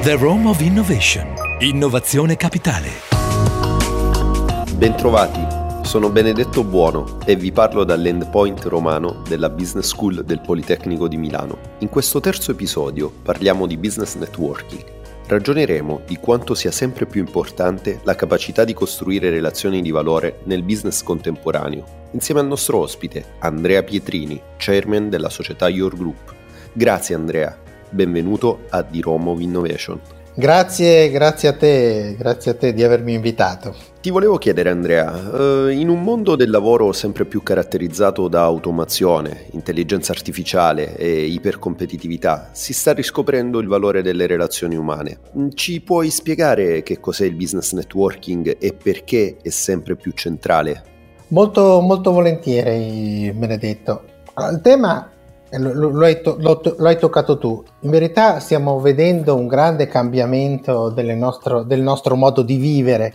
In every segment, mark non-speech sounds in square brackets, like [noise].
The Rome of Innovation. Innovazione capitale. Bentrovati, sono Benedetto Buono e vi parlo dall'Endpoint romano della Business School del Politecnico di Milano. In questo terzo episodio parliamo di business networking. Ragioneremo di quanto sia sempre più importante la capacità di costruire relazioni di valore nel business contemporaneo, insieme al nostro ospite, Andrea Pietrini, chairman della società Your Group. Grazie Andrea, benvenuto a Di Roma of Innovation. Grazie, grazie a te, grazie a te di avermi invitato. Ti volevo chiedere Andrea, eh, in un mondo del lavoro sempre più caratterizzato da automazione, intelligenza artificiale e ipercompetitività, si sta riscoprendo il valore delle relazioni umane. Ci puoi spiegare che cos'è il business networking e perché è sempre più centrale? Molto, molto volentieri, Benedetto. Il tema lo, lo, hai lo, lo, hai toccato tu. In verità stiamo vedendo un grande cambiamento nostro, del nostro modo di vivere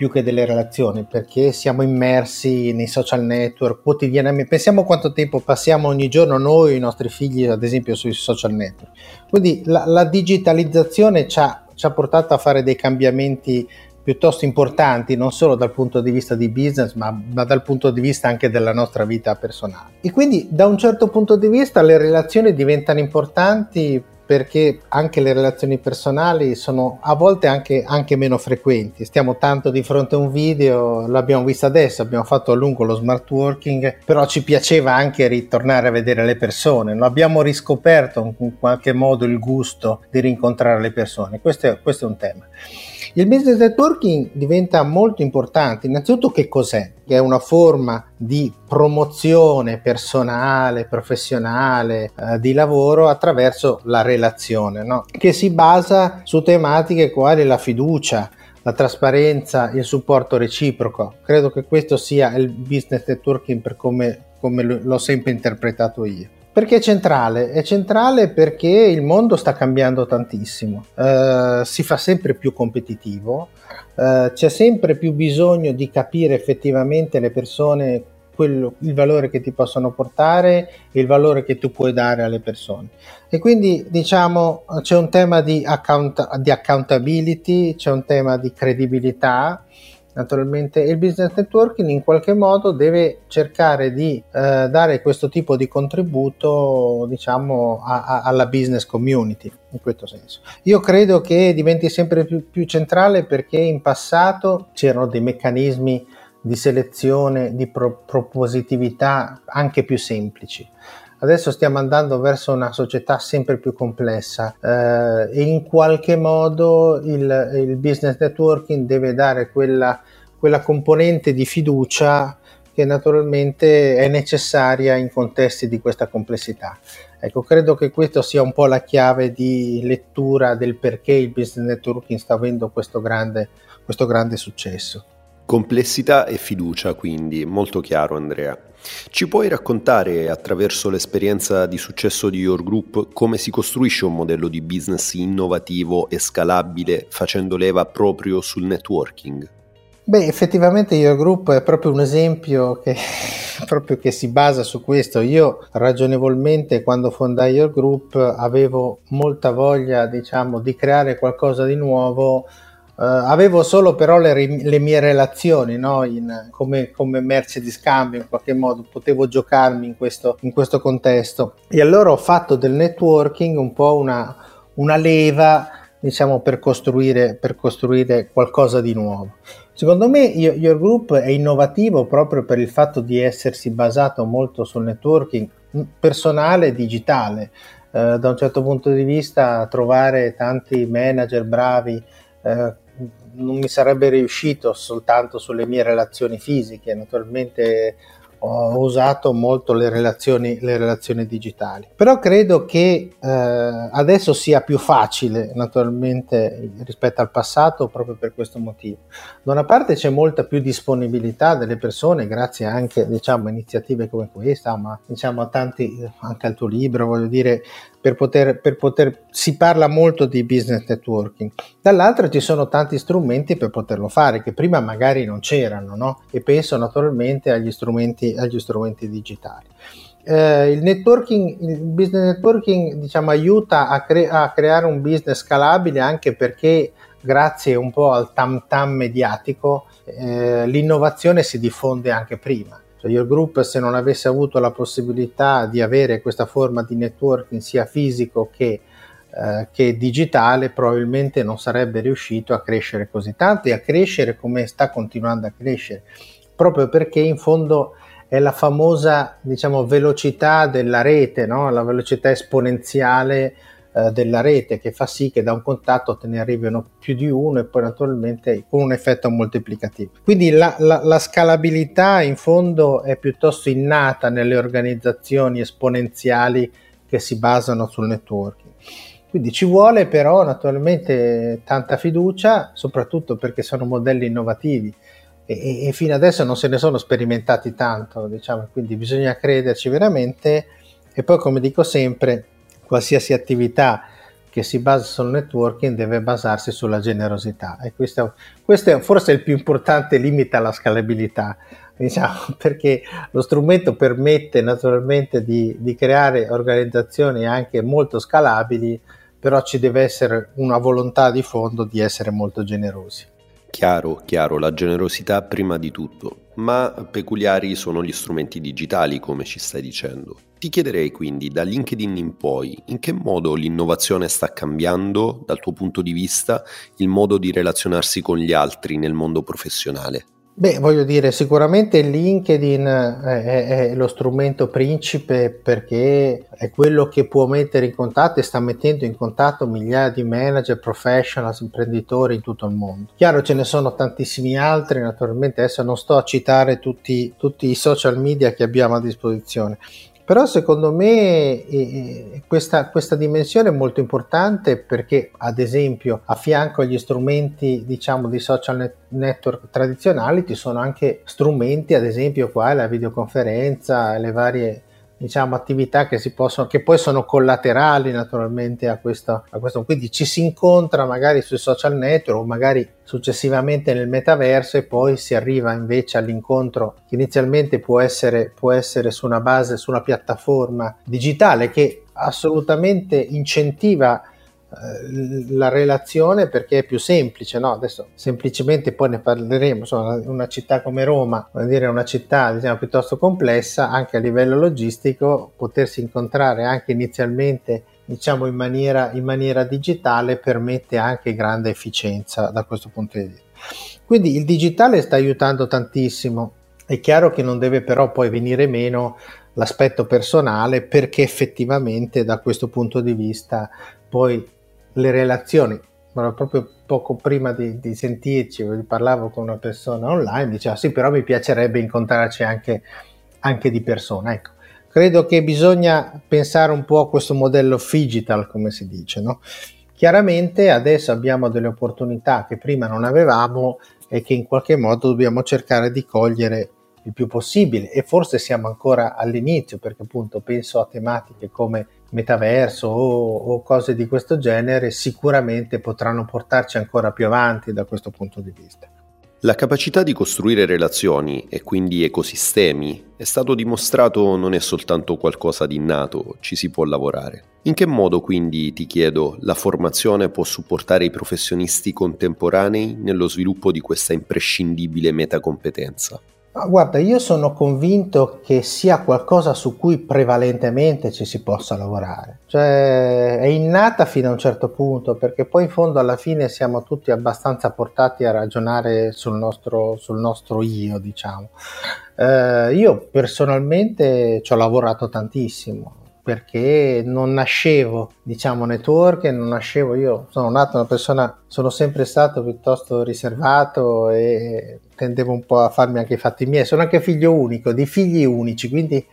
più che delle relazioni, perché siamo immersi nei social network quotidianamente. Pensiamo quanto tempo passiamo ogni giorno noi, i nostri figli, ad esempio, sui social network. Quindi la, la digitalizzazione ci ha, ci ha portato a fare dei cambiamenti piuttosto importanti non solo dal punto di vista di business ma, ma, dal punto di vista anche della nostra vita personale e quindi da un certo punto di vista le relazioni diventano importanti perché anche le relazioni personali sono a volte anche, anche, meno frequenti. Stiamo tanto di fronte a un video, l'abbiamo visto adesso, abbiamo fatto a lungo lo smart working, però ci piaceva anche ritornare a vedere le persone, lo abbiamo riscoperto in qualche modo il gusto di rincontrare le persone. Questo è, questo è un tema. Il business networking diventa molto importante. Innanzitutto che cos'è? Che è una forma di promozione personale, professionale, eh, di lavoro attraverso la relazione, no? che si basa su tematiche quali la fiducia, la trasparenza, il supporto reciproco. Credo che questo sia il business networking per come, come l'ho sempre interpretato io. Perché è centrale? È centrale perché il mondo sta cambiando tantissimo, uh, si fa sempre più competitivo, uh, c'è sempre più bisogno di capire effettivamente le persone quello, il valore che ti possono portare e il valore che tu puoi dare alle persone. E quindi diciamo c'è un tema di, account, di accountability, c'è un tema di credibilità Naturalmente il business networking in qualche modo deve cercare di eh, dare questo tipo di contributo diciamo a, a, alla business community in questo senso. Io credo che diventi sempre più, più centrale perché in passato c'erano dei meccanismi di selezione, di pro- propositività anche più semplici. Adesso stiamo andando verso una società sempre più complessa eh, e in qualche modo il, il, business networking deve dare quella, quella componente di fiducia che naturalmente è necessaria in contesti di questa complessità. Ecco, credo che questa sia un po' la chiave di lettura del perché il business networking sta avendo questo grande, questo grande successo. Complessità e fiducia, quindi, molto chiaro Andrea. Ci puoi raccontare attraverso l'esperienza di successo di Your Group come si costruisce un modello di business innovativo e scalabile facendo leva proprio sul networking? Beh, effettivamente Your Group è proprio un esempio che, [laughs] proprio che si basa su questo. Io ragionevolmente quando fondai Your Group avevo molta voglia, diciamo, di creare qualcosa di nuovo Uh, avevo solo però le, le mie relazioni no? in, come, come, merce di scambio in qualche modo, potevo giocarmi in questo, in questo contesto e allora ho fatto del networking un po' una, una leva diciamo per costruire, per costruire qualcosa di nuovo. Secondo me Your Group è innovativo proprio per il fatto di essersi basato molto sul networking personale e digitale. Uh, da un certo punto di vista trovare tanti manager bravi eh, non mi sarebbe riuscito soltanto sulle mie relazioni fisiche, naturalmente ho usato molto le relazioni, le relazioni digitali. Però credo che eh, adesso sia più facile, naturalmente, rispetto al passato, proprio per questo motivo. Da una parte c'è molta più disponibilità delle persone, grazie anche diciamo, a iniziative come questa, ma diciamo tanti, anche al tuo libro, voglio dire, per poter, per poter, si parla molto di business networking. Dall'altra ci sono tanti strumenti per poterlo fare, che prima magari non c'erano, no? E penso naturalmente agli strumenti, agli strumenti digitali. eh, il networking, il business networking diciamo, aiuta a, cre- a, creare un business scalabile anche perché grazie un po' al tam tam mediatico eh, l'innovazione si diffonde anche prima. Cioè, Your Group se non avesse avuto la possibilità di avere questa forma di networking sia fisico che, eh, che digitale probabilmente non sarebbe riuscito a crescere così tanto e a crescere come sta continuando a crescere proprio perché in fondo è la famosa diciamo, velocità della rete, no? la velocità esponenziale eh, della rete che fa sì che da un contatto te ne arrivino più di uno e poi naturalmente con un effetto moltiplicativo. Quindi la, la, la scalabilità in fondo è piuttosto innata nelle organizzazioni esponenziali che si basano sul networking. Quindi ci vuole però naturalmente tanta fiducia, soprattutto perché sono modelli innovativi e, e, fino adesso non se ne sono sperimentati tanto, diciamo, quindi bisogna crederci veramente e poi come dico sempre, qualsiasi attività che si basa sul networking deve basarsi sulla generosità e questo, questo è forse il più importante limite alla scalabilità, [laughs] diciamo, perché lo strumento permette naturalmente di, di creare organizzazioni anche molto scalabili, però ci deve essere una volontà di fondo di essere molto generosi. Chiaro, chiaro, la generosità prima di tutto, ma peculiari sono gli strumenti digitali, come ci stai dicendo. Ti chiederei quindi da LinkedIn in poi in che modo l'innovazione sta cambiando, dal tuo punto di vista, il modo di relazionarsi con gli altri nel mondo professionale. Beh, voglio dire, sicuramente LinkedIn è, è, lo strumento principe perché è quello che può mettere in contatto e sta mettendo in contatto migliaia di manager, professionals, imprenditori in tutto il mondo. Chiaro, ce ne sono tantissimi altri, naturalmente adesso non sto a citare tutti, tutti i social media che abbiamo a disposizione. Però secondo me eh, questa, questa, dimensione è molto importante perché ad esempio a fianco agli strumenti diciamo di social net- network tradizionali ci sono anche strumenti ad esempio qua la videoconferenza le varie diciamo, attività che, si possono, che poi sono collaterali naturalmente a questo, a questo. Quindi ci si incontra magari sui social network o magari successivamente nel metaverso e poi si arriva invece all'incontro che inizialmente può essere, può essere su una base, su una piattaforma digitale che assolutamente incentiva la relazione perché è più semplice, no? Adesso semplicemente poi ne parleremo, insomma, una città come Roma, vuol dire una città diciamo piuttosto complessa anche a livello logistico, potersi incontrare anche inizialmente diciamo in maniera, in maniera digitale permette anche grande efficienza da questo punto di vista. Quindi il digitale sta aiutando tantissimo. È chiaro che non deve però poi venire meno l'aspetto personale perché effettivamente da questo punto di vista poi le relazioni. proprio poco prima di, di sentirci, parlavo con una persona online, diceva sì, però mi piacerebbe incontrarci anche, anche di persona. Ecco, credo che bisogna pensare un po' a questo modello digital, come si dice, no? Chiaramente adesso abbiamo delle opportunità che prima non avevamo e che in qualche modo dobbiamo cercare di cogliere il più possibile e forse siamo ancora all'inizio perché appunto penso a tematiche come metaverso o, o, cose di questo genere sicuramente potranno portarci ancora più avanti da questo punto di vista. La capacità di costruire relazioni e quindi ecosistemi è stato dimostrato non è soltanto qualcosa di innato, ci si può lavorare. In che modo quindi, ti chiedo, la formazione può supportare i professionisti contemporanei nello sviluppo di questa imprescindibile metacompetenza? Ah, guarda, io sono convinto che sia qualcosa su cui prevalentemente ci si possa lavorare. Cioè, è innata fino a un certo punto, perché poi in fondo alla fine siamo tutti abbastanza portati a ragionare sul nostro, sul nostro io, diciamo. Eh, io personalmente ci ho lavorato tantissimo, perché non nascevo, diciamo, network, non nascevo io, sono nato una persona, sono sempre stato piuttosto riservato e tendevo un po' a farmi anche i fatti miei, sono anche figlio unico, di figli unici, quindi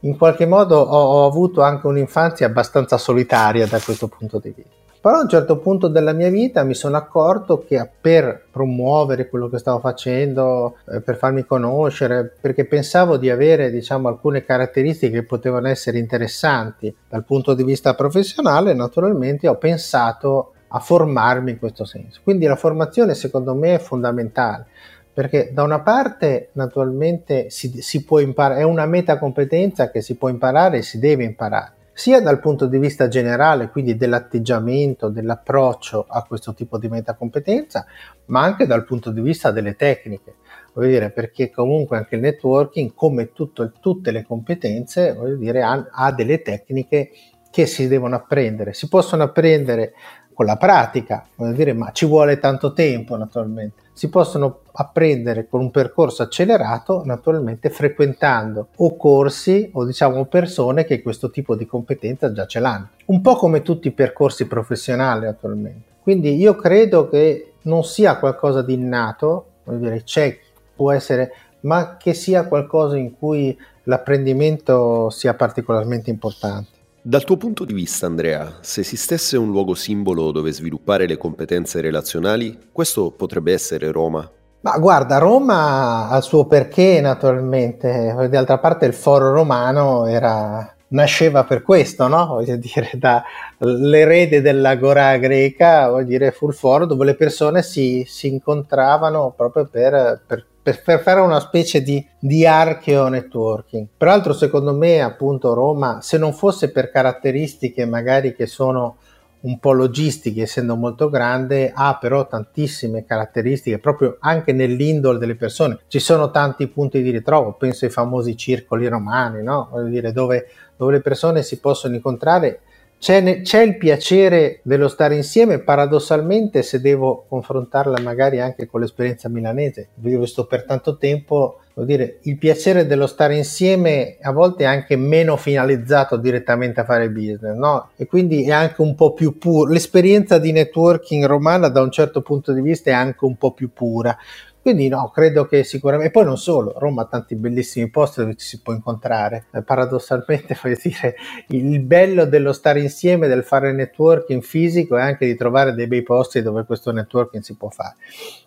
in qualche modo ho, ho avuto anche un'infanzia abbastanza solitaria da questo punto di vista. Però a un certo punto della mia vita mi sono accorto che per promuovere quello che stavo facendo, eh, per farmi conoscere, perché pensavo di avere diciamo, alcune caratteristiche che potevano essere interessanti dal punto di vista professionale, naturalmente ho pensato a formarmi in questo senso. Quindi la formazione secondo me è fondamentale perché da una parte naturalmente si, si può imparare, è una metacompetenza che si può imparare e si deve imparare, sia dal punto di vista generale, quindi dell'atteggiamento, dell'approccio a questo tipo di metacompetenza, ma anche dal punto di vista delle tecniche. Voglio dire, perché comunque anche il networking, come tutto, tutte le competenze, voglio dire, ha, ha delle tecniche che si devono apprendere. Si possono apprendere con la pratica, dire, ma ci vuole tanto tempo naturalmente. Si possono apprendere con un percorso accelerato, naturalmente frequentando o corsi o diciamo persone che questo tipo di competenza già ce l'hanno. Un po' come tutti i percorsi professionali naturalmente. Quindi io credo che non sia qualcosa di innato, voglio dire, c'è, può essere, ma che sia qualcosa in cui l'apprendimento sia particolarmente importante. Dal tuo punto di vista, Andrea, se esistesse un luogo simbolo dove sviluppare le competenze relazionali, questo potrebbe essere Roma. Ma guarda, Roma ha il suo perché naturalmente, d'altra parte il foro romano era, nasceva per questo, no? Voglio dire, dall'erede dell'agora greca, voglio dire, fu il foro dove le persone si, si incontravano proprio per, per per, per, fare una specie di, di archeo networking. Peraltro, secondo me, appunto, Roma, se non fosse per caratteristiche magari che sono un po' logistiche, essendo molto grande, ha però tantissime caratteristiche proprio anche nell'indole delle persone. Ci sono tanti punti di ritrovo, penso ai famosi circoli romani, no? Voglio dire, dove, dove le persone si possono incontrare c'è, c'è, il piacere dello stare insieme, paradossalmente se devo confrontarla magari anche con l'esperienza milanese, ho visto per tanto tempo, vuol dire, il piacere dello stare insieme a volte è anche meno finalizzato direttamente a fare business, no? E quindi è anche un po' più puro, l'esperienza di networking romana da un certo punto di vista è anche un po' più pura, quindi no, credo che sicuramente, e poi non solo, Roma ha tanti bellissimi posti dove ci si può incontrare. Eh, paradossalmente, [laughs] voglio dire, il bello dello stare insieme, del fare networking fisico è anche di trovare dei bei posti dove questo networking si può fare.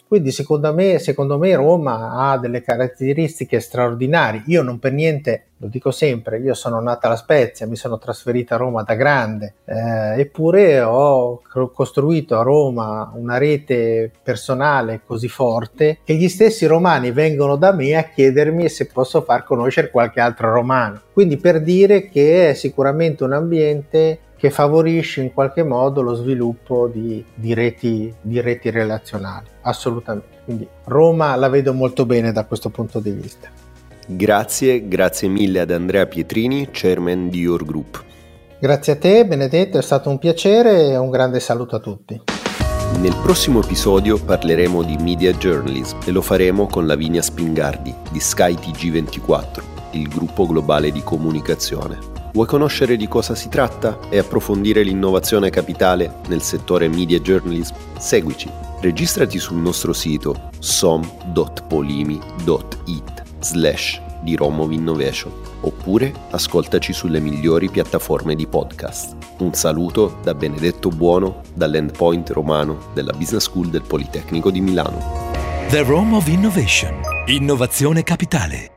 Quindi secondo me, secondo me Roma ha delle caratteristiche straordinarie. Io non per niente, lo dico sempre, io sono nata a Spezia, mi sono trasferita a Roma da grande, eh, eppure ho costruito a Roma una rete personale così forte che gli stessi romani vengono da me a chiedermi se posso far conoscere qualche altro romano. Quindi per dire che è sicuramente un ambiente che favorisce in qualche modo lo sviluppo di, di, reti, di reti relazionali, assolutamente. Quindi Roma la vedo molto bene da questo punto di vista. Grazie, grazie mille ad Andrea Pietrini, chairman di Your Group. Grazie a te Benedetto, è stato un piacere e un grande saluto a tutti. Nel prossimo episodio parleremo di media journalism e lo faremo con Lavinia Spingardi di SkyTG24, il gruppo globale di comunicazione. Vuoi conoscere di cosa si tratta e approfondire l'innovazione capitale nel settore media journalism? Seguici. Registrati sul nostro sito som.polimi.it slash di Romov Innovation oppure ascoltaci sulle migliori piattaforme di podcast. Un saluto da Benedetto Buono dall'Endpoint Romano della Business School del Politecnico di Milano. The Rome of Innovation. Innovazione capitale.